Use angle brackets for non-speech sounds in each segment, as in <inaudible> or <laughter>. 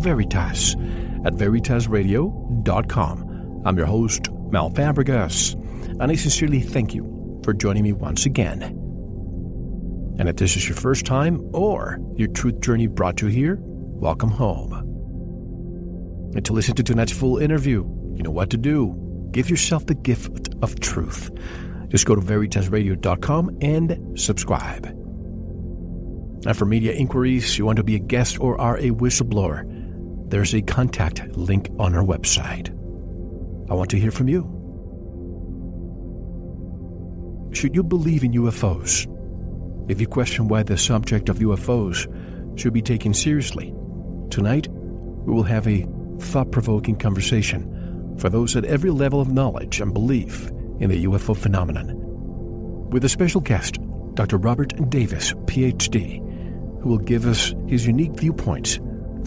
Veritas at veritasradio.com. I'm your host, Mel Fabregas, and I sincerely thank you for joining me once again. And if this is your first time or your truth journey brought you here, welcome home. And to listen to tonight's full interview, you know what to do. Give yourself the gift of truth. Just go to veritasradio.com and subscribe. And for media inquiries, you want to be a guest or are a whistleblower, there's a contact link on our website. I want to hear from you. Should you believe in UFOs? If you question why the subject of UFOs should be taken seriously, tonight we will have a thought provoking conversation for those at every level of knowledge and belief in the UFO phenomenon. With a special guest, Dr. Robert Davis, PhD, who will give us his unique viewpoints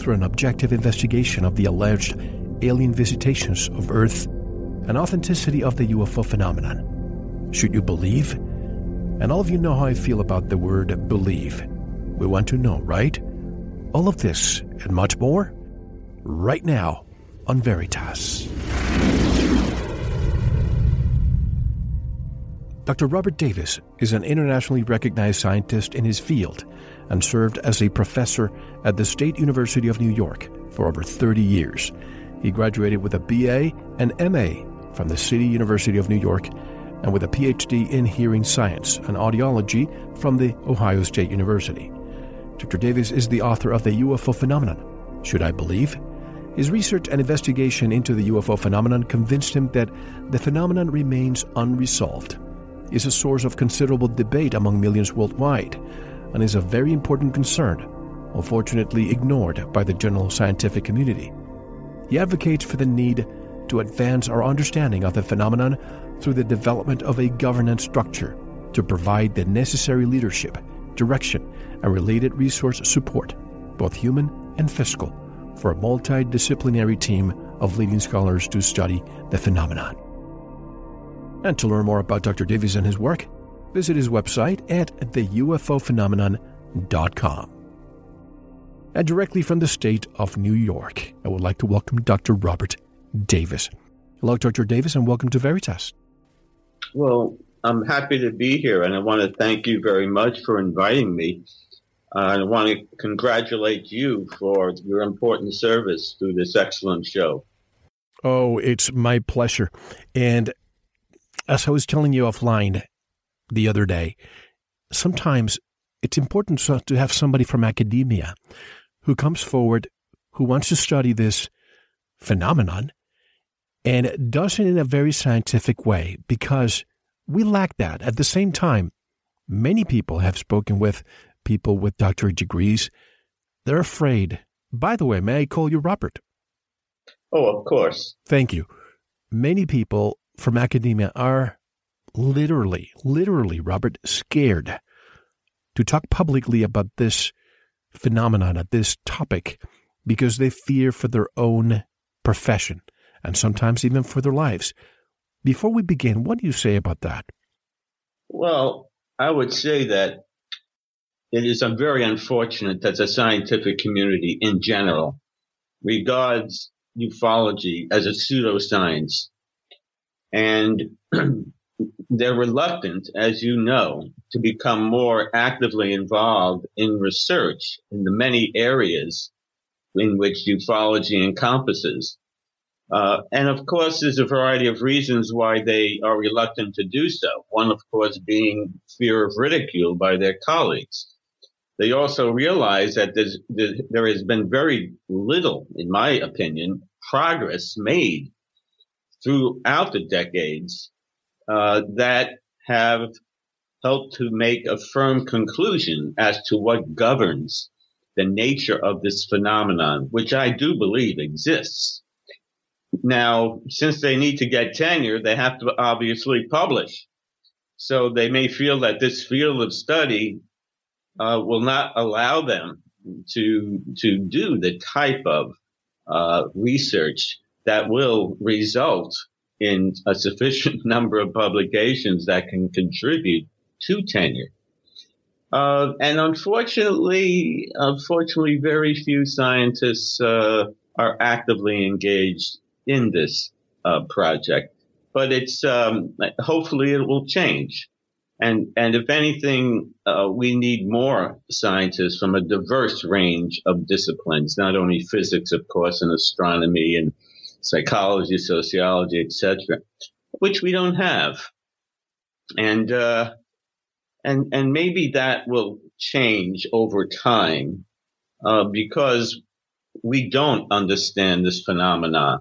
through an objective investigation of the alleged alien visitations of Earth and authenticity of the UFO phenomenon. Should you believe? And all of you know how I feel about the word believe. We want to know, right? All of this and much more right now on Veritas. Dr. Robert Davis is an internationally recognized scientist in his field and served as a professor at the State University of New York for over 30 years. He graduated with a BA and MA from the City University of New York and with a PhD in hearing science and audiology from the Ohio State University. Dr. Davis is the author of The UFO Phenomenon. Should I believe? His research and investigation into the UFO phenomenon convinced him that the phenomenon remains unresolved is a source of considerable debate among millions worldwide and is a very important concern, unfortunately ignored by the general scientific community. He advocates for the need to advance our understanding of the phenomenon through the development of a governance structure to provide the necessary leadership, direction, and related resource support, both human and fiscal, for a multidisciplinary team of leading scholars to study the phenomenon. And to learn more about Dr. Davis and his work, visit his website at theufophenomenon.com. And directly from the state of New York, I would like to welcome Dr. Robert Davis. Hello, Dr. Davis, and welcome to Veritas. Well, I'm happy to be here, and I want to thank you very much for inviting me. Uh, I want to congratulate you for your important service through this excellent show. Oh, it's my pleasure. And as I was telling you offline the other day, sometimes it's important to have somebody from academia who comes forward who wants to study this phenomenon and does it in a very scientific way because we lack that. At the same time, many people have spoken with people with doctorate degrees. They're afraid. By the way, may I call you Robert? Oh, of course. Thank you. Many people from academia are literally, literally, Robert, scared to talk publicly about this phenomenon, at this topic, because they fear for their own profession and sometimes even for their lives. Before we begin, what do you say about that? Well, I would say that it is very unfortunate that the scientific community in general regards ufology as a pseudoscience and <clears throat> they're reluctant, as you know, to become more actively involved in research in the many areas in which ufology encompasses. Uh, and of course, there's a variety of reasons why they are reluctant to do so. One, of course, being fear of ridicule by their colleagues. They also realize that there has been very little, in my opinion, progress made throughout the decades uh, that have helped to make a firm conclusion as to what governs the nature of this phenomenon, which I do believe exists. Now, since they need to get tenure, they have to obviously publish. So they may feel that this field of study uh, will not allow them to to do the type of uh, research that will result in a sufficient <laughs> number of publications that can contribute to tenure. Uh, and unfortunately, unfortunately, very few scientists uh, are actively engaged in this uh, project. But it's um, hopefully it will change. And and if anything, uh, we need more scientists from a diverse range of disciplines, not only physics, of course, and astronomy and psychology, sociology, etc., which we don't have. And uh, and and maybe that will change over time uh, because we don't understand this phenomenon,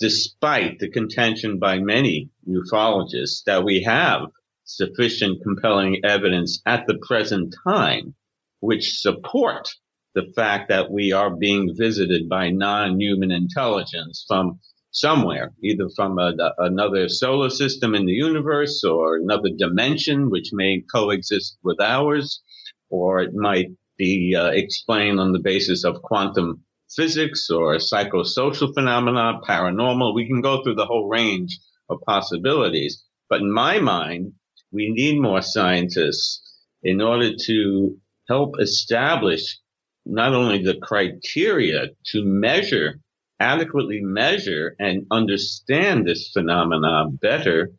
despite the contention by many ufologists that we have sufficient compelling evidence at the present time which support the fact that we are being visited by non-human intelligence from somewhere, either from a, another solar system in the universe or another dimension which may coexist with ours, or it might be uh, explained on the basis of quantum physics or psychosocial phenomena, paranormal. We can go through the whole range of possibilities. But in my mind, we need more scientists in order to help establish not only the criteria to measure adequately measure and understand this phenomenon better,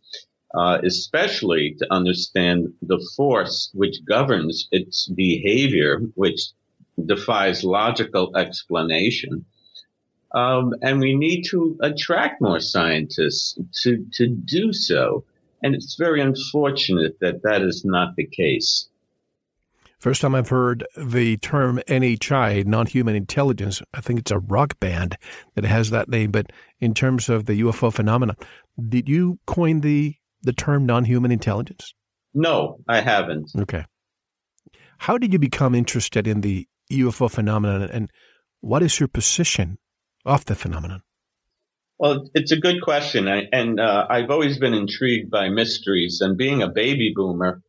uh, especially to understand the force which governs its behavior, which defies logical explanation. Um, and we need to attract more scientists to, to do so. And it's very unfortunate that that is not the case. First time I've heard the term NHI, non human intelligence. I think it's a rock band that has that name. But in terms of the UFO phenomena, did you coin the, the term non human intelligence? No, I haven't. Okay. How did you become interested in the UFO phenomenon and what is your position of the phenomenon? Well, it's a good question. I, and uh, I've always been intrigued by mysteries. And being a baby boomer,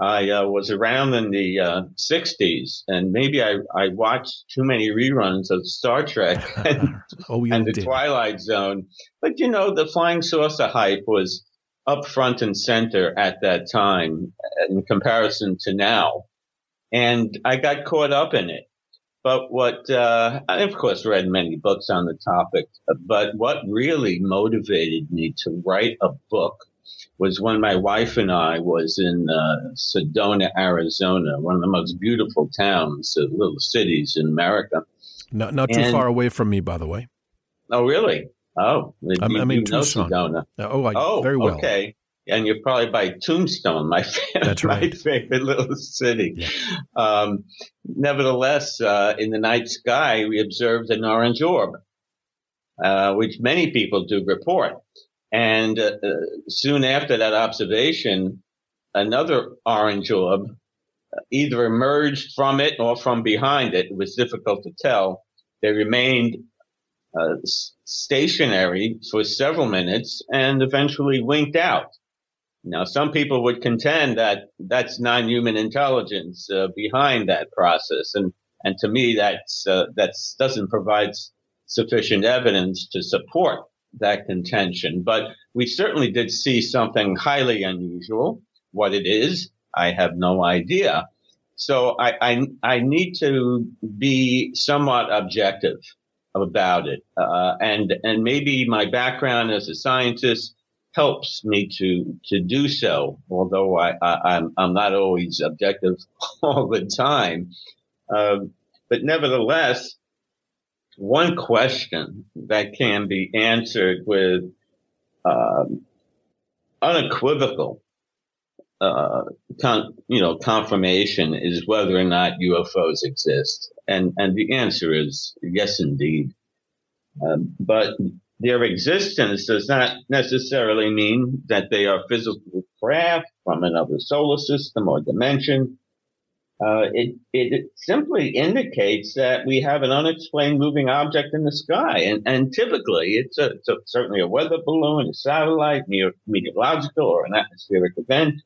I uh, was around in the uh, 60s, and maybe I, I watched too many reruns of Star Trek and, <laughs> oh, and The did. Twilight Zone. But, you know, the flying saucer hype was up front and center at that time in comparison to now. And I got caught up in it. But what, uh, I of course read many books on the topic, but what really motivated me to write a book was when my wife and I was in uh, Sedona, Arizona, one of the most beautiful towns, uh, little cities in America. Not not too far away from me, by the way. Oh, really? Oh, I'm, you, I'm in Tucson. Sedona. Oh, I, oh, very well. Okay, and you're probably by Tombstone, my favorite, <laughs> That's right. my favorite little city. Yeah. Um, nevertheless, uh, in the night sky, we observed an orange orb, uh, which many people do report. And uh, uh, soon after that observation, another orange orb either emerged from it or from behind it. It was difficult to tell. They remained uh, stationary for several minutes and eventually winked out. Now, some people would contend that that's non-human intelligence uh, behind that process, and and to me, that's uh, that doesn't provide sufficient evidence to support that contention. But we certainly did see something highly unusual. What it is, I have no idea. So I, I, I need to be somewhat objective about it. Uh, and, and maybe my background as a scientist helps me to, to do so, although I, I, am I'm, I'm not always objective <laughs> all the time. Um, but nevertheless, one question that can be answered with um, unequivocal, uh, con- you know, confirmation is whether or not UFOs exist, and and the answer is yes, indeed. Um, but their existence does not necessarily mean that they are physical craft from another solar system or dimension. Uh, it, it simply indicates that we have an unexplained moving object in the sky. And, and typically it's, a, it's a, certainly a weather balloon, a satellite, meteorological or an atmospheric event,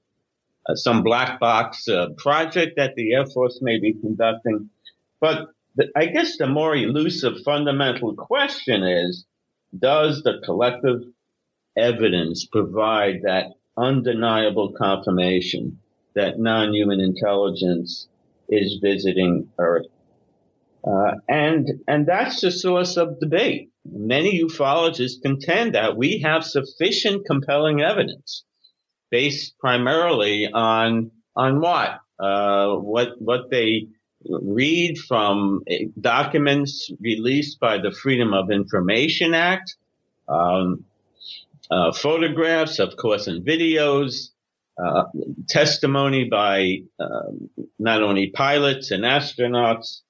uh, some black box uh, project that the Air Force may be conducting. But the, I guess the more elusive fundamental question is, does the collective evidence provide that undeniable confirmation that non-human intelligence is visiting Earth. Uh, and, and that's the source of debate. Many ufologists contend that we have sufficient compelling evidence based primarily on, on what? Uh, what, what they read from documents released by the Freedom of Information Act, um, uh, photographs, of course, and videos, uh, testimony by um, not only pilots and astronauts,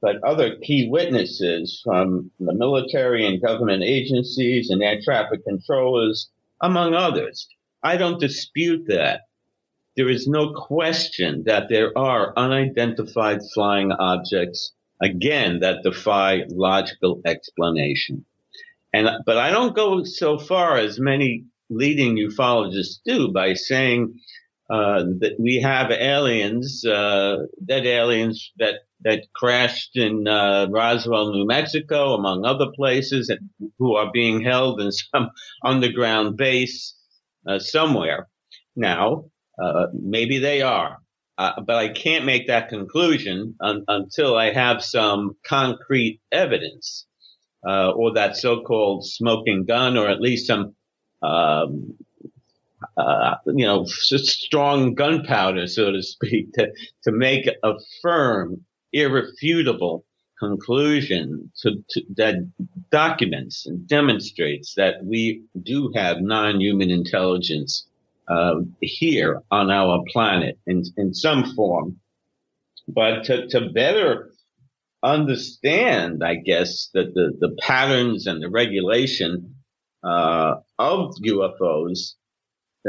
but other key witnesses from the military and government agencies and air traffic controllers, among others. I don't dispute that. There is no question that there are unidentified flying objects, again, that defy logical explanation. And, but I don't go so far as many leading ufologists do by saying uh, that we have aliens, uh, dead aliens that that crashed in uh, Roswell, New Mexico, among other places, and who are being held in <laughs> some underground base uh, somewhere. Now, uh, maybe they are, uh, but I can't make that conclusion un- until I have some concrete evidence. or that so-called smoking gun, or at least some um, uh, you know, strong gunpowder, so to speak, to, to make a firm, irrefutable conclusion to, to, that documents and demonstrates that we do have non-human intelligence uh, here on our planet in, in some form. But to, to better understand, I guess, that the, the patterns and the regulation uh, of UFOs,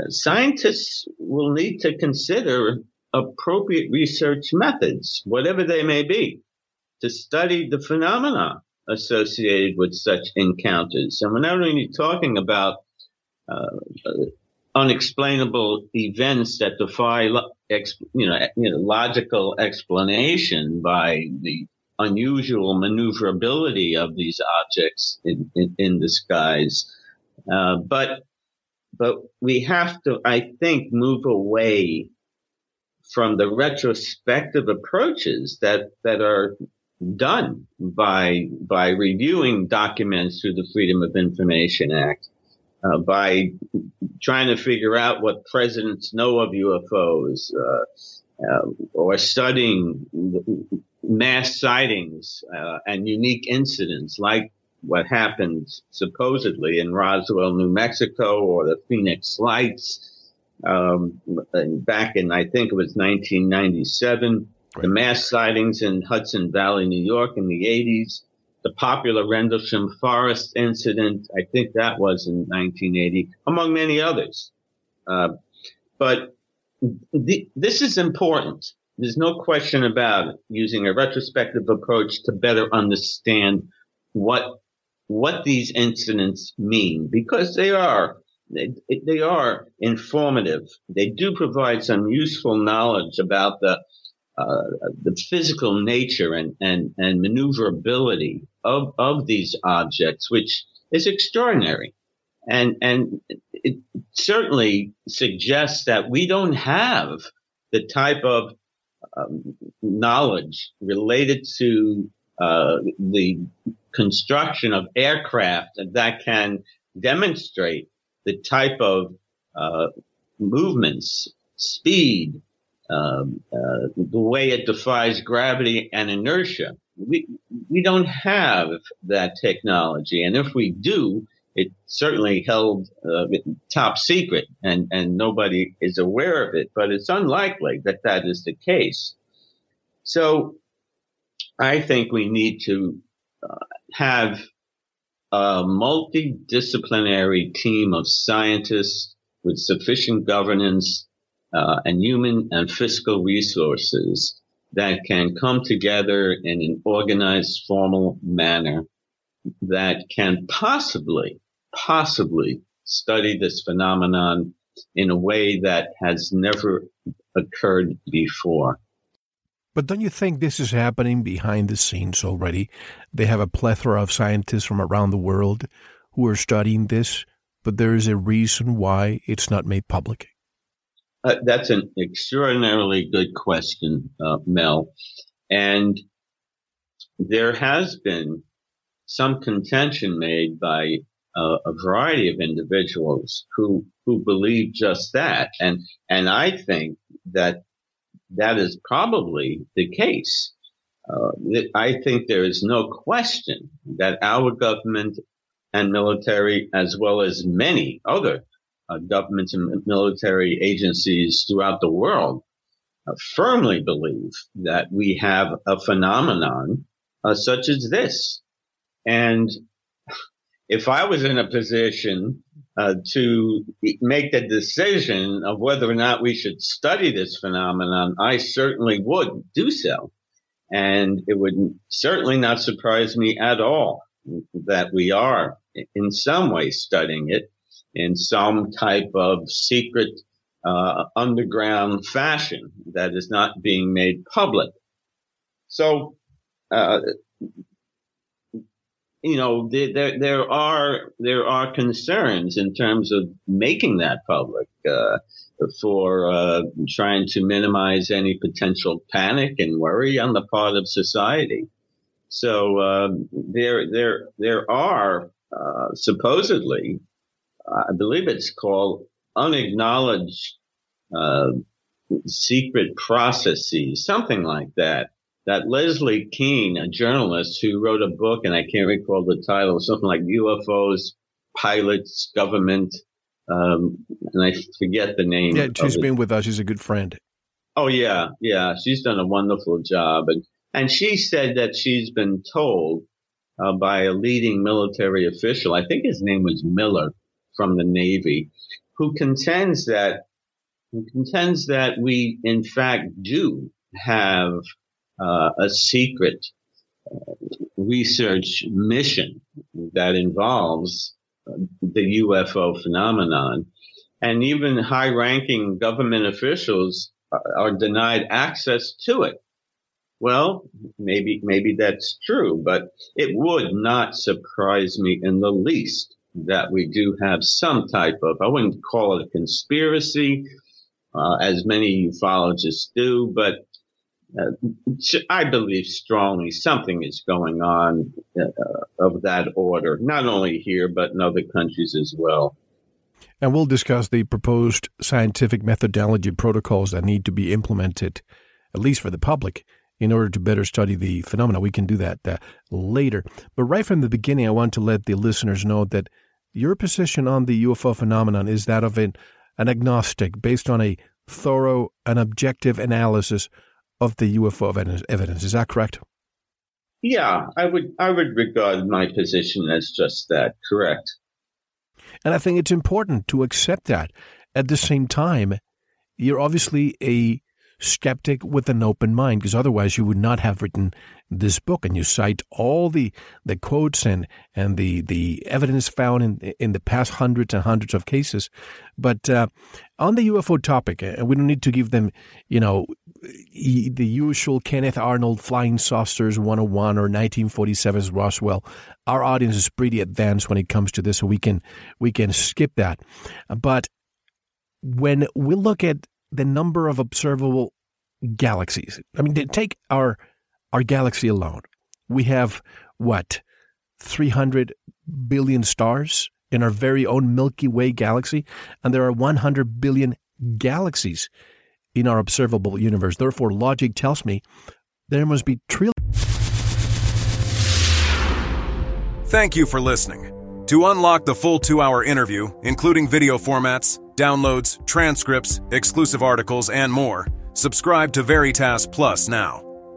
scientists will need to consider appropriate research methods, whatever they may be, to study the phenomena associated with such encounters. And we're not only talking about uh, unexplainable events that defy, you know, you know, logical explanation by the unusual maneuverability of these objects in, in, in the skies. Uh, but but we have to, I think, move away from the retrospective approaches that that are done by by reviewing documents through the Freedom of Information Act, uh, by trying to figure out what presidents know of UFOs, uh, uh, or studying mass sightings uh, and unique incidents like what happened supposedly in Roswell, New Mexico, or the Phoenix Lights um, back in, I think it was 1997. Right. The mass sightings in Hudson Valley, New York in the 80s. The popular Rendlesham Forest incident, I think that was in 1980, among many others. Uh, but the, this is important. There's no question about it, using a retrospective approach to better understand what what these incidents mean because they are they, they are informative. They do provide some useful knowledge about the uh, the physical nature and, and, and maneuverability of, of these objects, which is extraordinary. And, and it certainly suggests that we don't have the type of um, knowledge related to uh, the construction of aircraft that can demonstrate the type of uh, movements, speed, um, uh, the way it defies gravity and inertia we we don't have that technology, and if we do, it's certainly held uh, top secret, and and nobody is aware of it. But it's unlikely that that is the case. So, I think we need to uh, have a multidisciplinary team of scientists with sufficient governance uh, and human and fiscal resources that can come together in an organized, formal manner that can possibly, possibly study this phenomenon in a way that has never occurred before. But don't you think this is happening behind the scenes already? They have a plethora of scientists from around the world who are studying this, but there is a reason why it's not made public. Uh, that's an extraordinarily good question, uh, Mel. And there has been some contention made by uh, a variety of individuals who who believe just that, and and I think that that is probably the case. Uh, I think there is no question that our government and military, as well as many other uh, governments and military agencies throughout the world uh, firmly believe that we have a phenomenon uh, such as this. And if I was in a position uh, to make the decision of whether or not we should study this phenomenon, I certainly would do so. And it would certainly not surprise me at all that we are in some way studying it in some type of secret uh, underground fashion that is not being made public. So, uh, you know, there, there are there are concerns in terms of making that public uh, for uh, trying to minimize any potential panic and worry on the part of society. So um, there there there are uh, supposedly I believe it's called unacknowledged uh, secret processes, something like that. That Leslie Kean, a journalist who wrote a book, and I can't recall the title, something like UFOs, pilots, government, um, and I forget the name. Yeah, she's been with us. She's a good friend. Oh yeah, yeah, she's done a wonderful job, and and she said that she's been told uh, by a leading military official, I think his name was Miller, from the Navy, who contends that who contends that we in fact do have uh, a secret uh, research mission that involves uh, the UFO phenomenon, and even high-ranking government officials are denied access to it. Well, maybe maybe that's true, but it would not surprise me in the least that we do have some type of, I wouldn't call it a conspiracy, uh, as many ufologists do, but uh, I believe strongly something is going on uh, of that order, not only here, but in other countries as well. And we'll discuss the proposed scientific methodology protocols that need to be implemented, at least for the public, in order to better study the phenomena. We can do that uh, later. But right from the beginning, I want to let the listeners know that your position on the UFO phenomenon is that of an, an agnostic based on a thorough and objective analysis of the UFO evidence. Is that correct? Yeah, I would I would regard my position as just that, correct. And I think it's important to accept that. At the same time, you're obviously a skeptic with an open mind, because otherwise you would not have written this book. And you cite all the, the quotes and, and the, the evidence found in, in the past hundreds and hundreds of cases. But uh, on the UFO topic, uh, we don't need to give them, you know, the usual Kenneth Arnold Flying Saucers 101 or 1947's Roswell. Our audience is pretty advanced when it comes to this, so we can we can skip that. But when we look at the number of observable galaxies. I mean, take our our galaxy alone. We have what 300 billion stars in our very own Milky Way galaxy, and there are 100 billion galaxies in our observable universe. Therefore, logic tells me there must be trillions Thank you for listening. To unlock the full two hour interview, including video formats, downloads, transcripts, exclusive articles, and more, subscribe to Veritas Plus now.